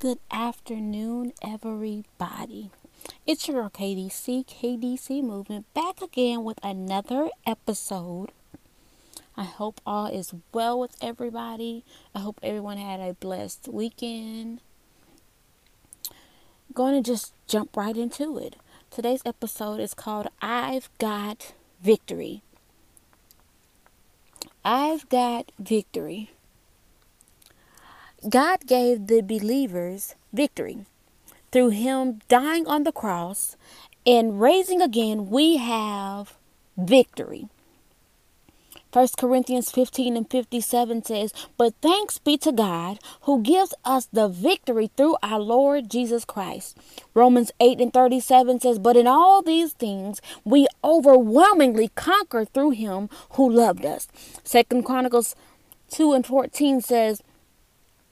Good afternoon, everybody. It's your KDC, KDC Movement, back again with another episode. I hope all is well with everybody. I hope everyone had a blessed weekend. Going to just jump right into it. Today's episode is called I've Got Victory. I've got victory. God gave the believers victory. Through Him dying on the cross and raising again, we have victory. 1 Corinthians 15 and 57 says, But thanks be to God who gives us the victory through our Lord Jesus Christ. Romans 8 and 37 says, But in all these things we overwhelmingly conquer through him who loved us. 2 Chronicles 2 and 14 says,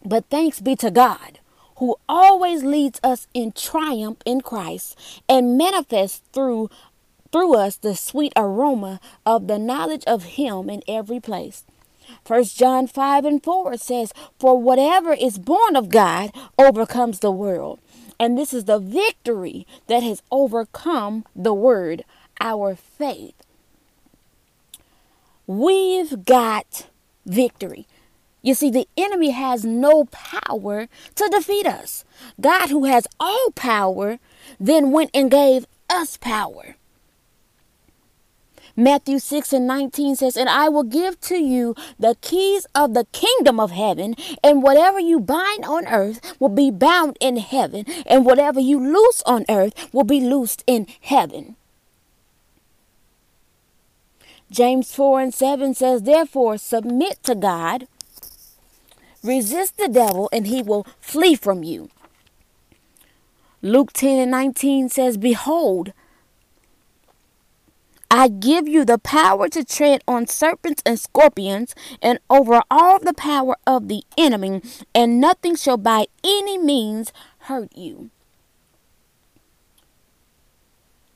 But thanks be to God who always leads us in triumph in Christ and manifests through through us the sweet aroma of the knowledge of him in every place. 1 John 5 and 4 says, For whatever is born of God overcomes the world. And this is the victory that has overcome the word, our faith. We've got victory. You see, the enemy has no power to defeat us. God, who has all power, then went and gave us power. Matthew 6 and 19 says, And I will give to you the keys of the kingdom of heaven, and whatever you bind on earth will be bound in heaven, and whatever you loose on earth will be loosed in heaven. James 4 and 7 says, Therefore, submit to God, resist the devil, and he will flee from you. Luke 10 and 19 says, Behold, I give you the power to tread on serpents and scorpions and over all the power of the enemy, and nothing shall by any means hurt you.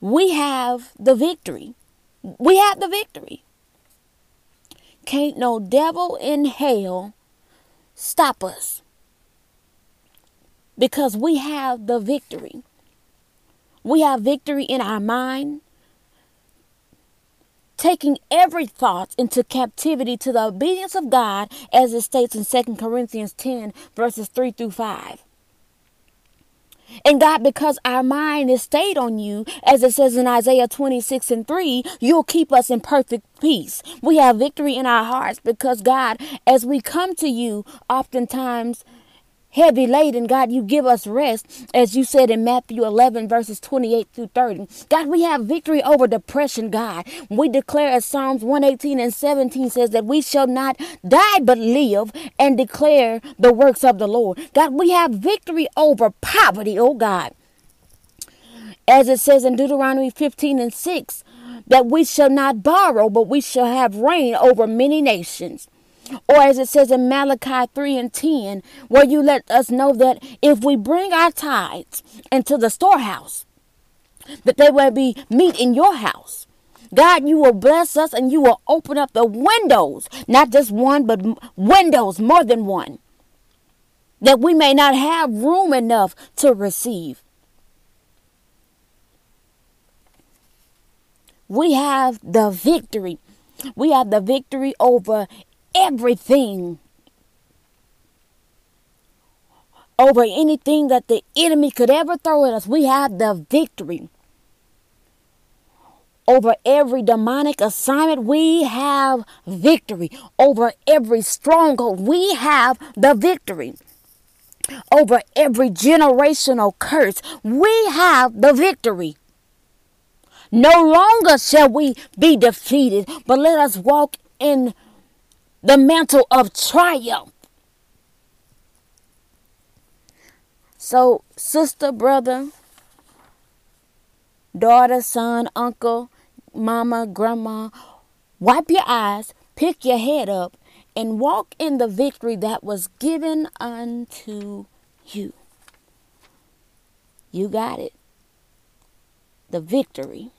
We have the victory. We have the victory. Can't no devil in hell stop us because we have the victory. We have victory in our mind, taking every thought into captivity to the obedience of God, as it states in 2 Corinthians 10, verses 3 through 5. And God, because our mind is stayed on you, as it says in Isaiah 26 and 3, you'll keep us in perfect peace. We have victory in our hearts because, God, as we come to you, oftentimes heavy laden. God, you give us rest, as you said in Matthew 11, verses 28 through 30. God, we have victory over depression, God. We declare, as Psalms 118 and 17 says, that we shall not die but live and declare the works of the Lord. God, we have victory over poverty, oh God. As it says in Deuteronomy 15 and 6, that we shall not borrow, but we shall have reign over many nations. Or as it says in Malachi 3 and 10, where you let us know that if we bring our tithes into the storehouse, that there will be meat in your house. God, you will bless us and you will open up the windows, not just one, but windows, more than one, that we may not have room enough to receive. We have the victory. We have the victory over everything over anything that the enemy could ever throw at us. We have the victory. Over every demonic assignment, we have victory. Over every stronghold, we have the victory. Over every generational curse, we have the victory. No longer shall we be defeated, but let us walk in the mantle of triumph. So, sister, brother, daughter, son, uncle, mama, grandma, wipe your eyes, pick your head up, and walk in the victory that was given unto you. You got it. The victory